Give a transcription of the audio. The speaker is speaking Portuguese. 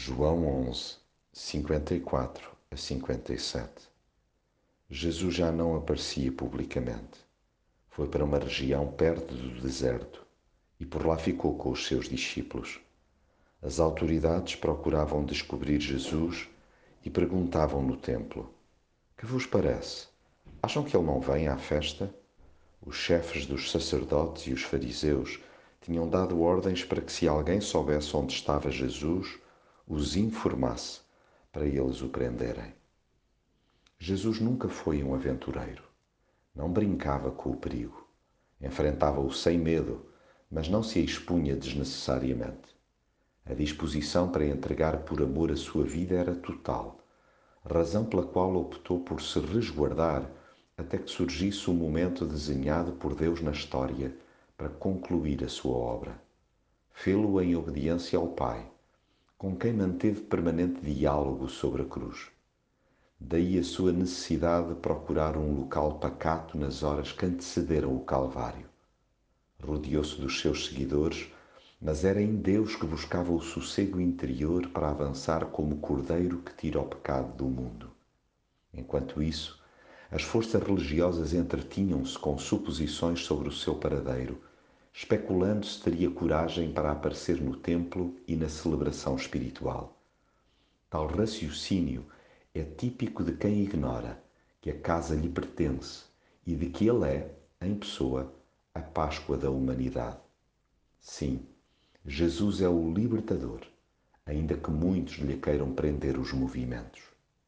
João 11, 54 a 57 Jesus já não aparecia publicamente. Foi para uma região perto do deserto e por lá ficou com os seus discípulos. As autoridades procuravam descobrir Jesus e perguntavam no templo: Que vos parece? Acham que ele não vem à festa? Os chefes dos sacerdotes e os fariseus tinham dado ordens para que, se alguém soubesse onde estava Jesus, os informasse para eles o prenderem. Jesus nunca foi um aventureiro. Não brincava com o perigo. Enfrentava-o sem medo, mas não se expunha desnecessariamente. A disposição para entregar por amor a sua vida era total, razão pela qual optou por se resguardar até que surgisse o momento desenhado por Deus na história para concluir a sua obra. Fê-lo em obediência ao Pai com quem manteve permanente diálogo sobre a cruz. Daí a sua necessidade de procurar um local pacato nas horas que antecederam o Calvário. Rodeou-se dos seus seguidores, mas era em Deus que buscava o sossego interior para avançar como cordeiro que tira o pecado do mundo. Enquanto isso, as forças religiosas entretinham-se com suposições sobre o seu paradeiro especulando se teria coragem para aparecer no templo e na celebração espiritual. Tal raciocínio é típico de quem ignora que a casa lhe pertence e de que ele é, em pessoa, a Páscoa da humanidade. Sim, Jesus é o libertador, ainda que muitos lhe queiram prender os movimentos.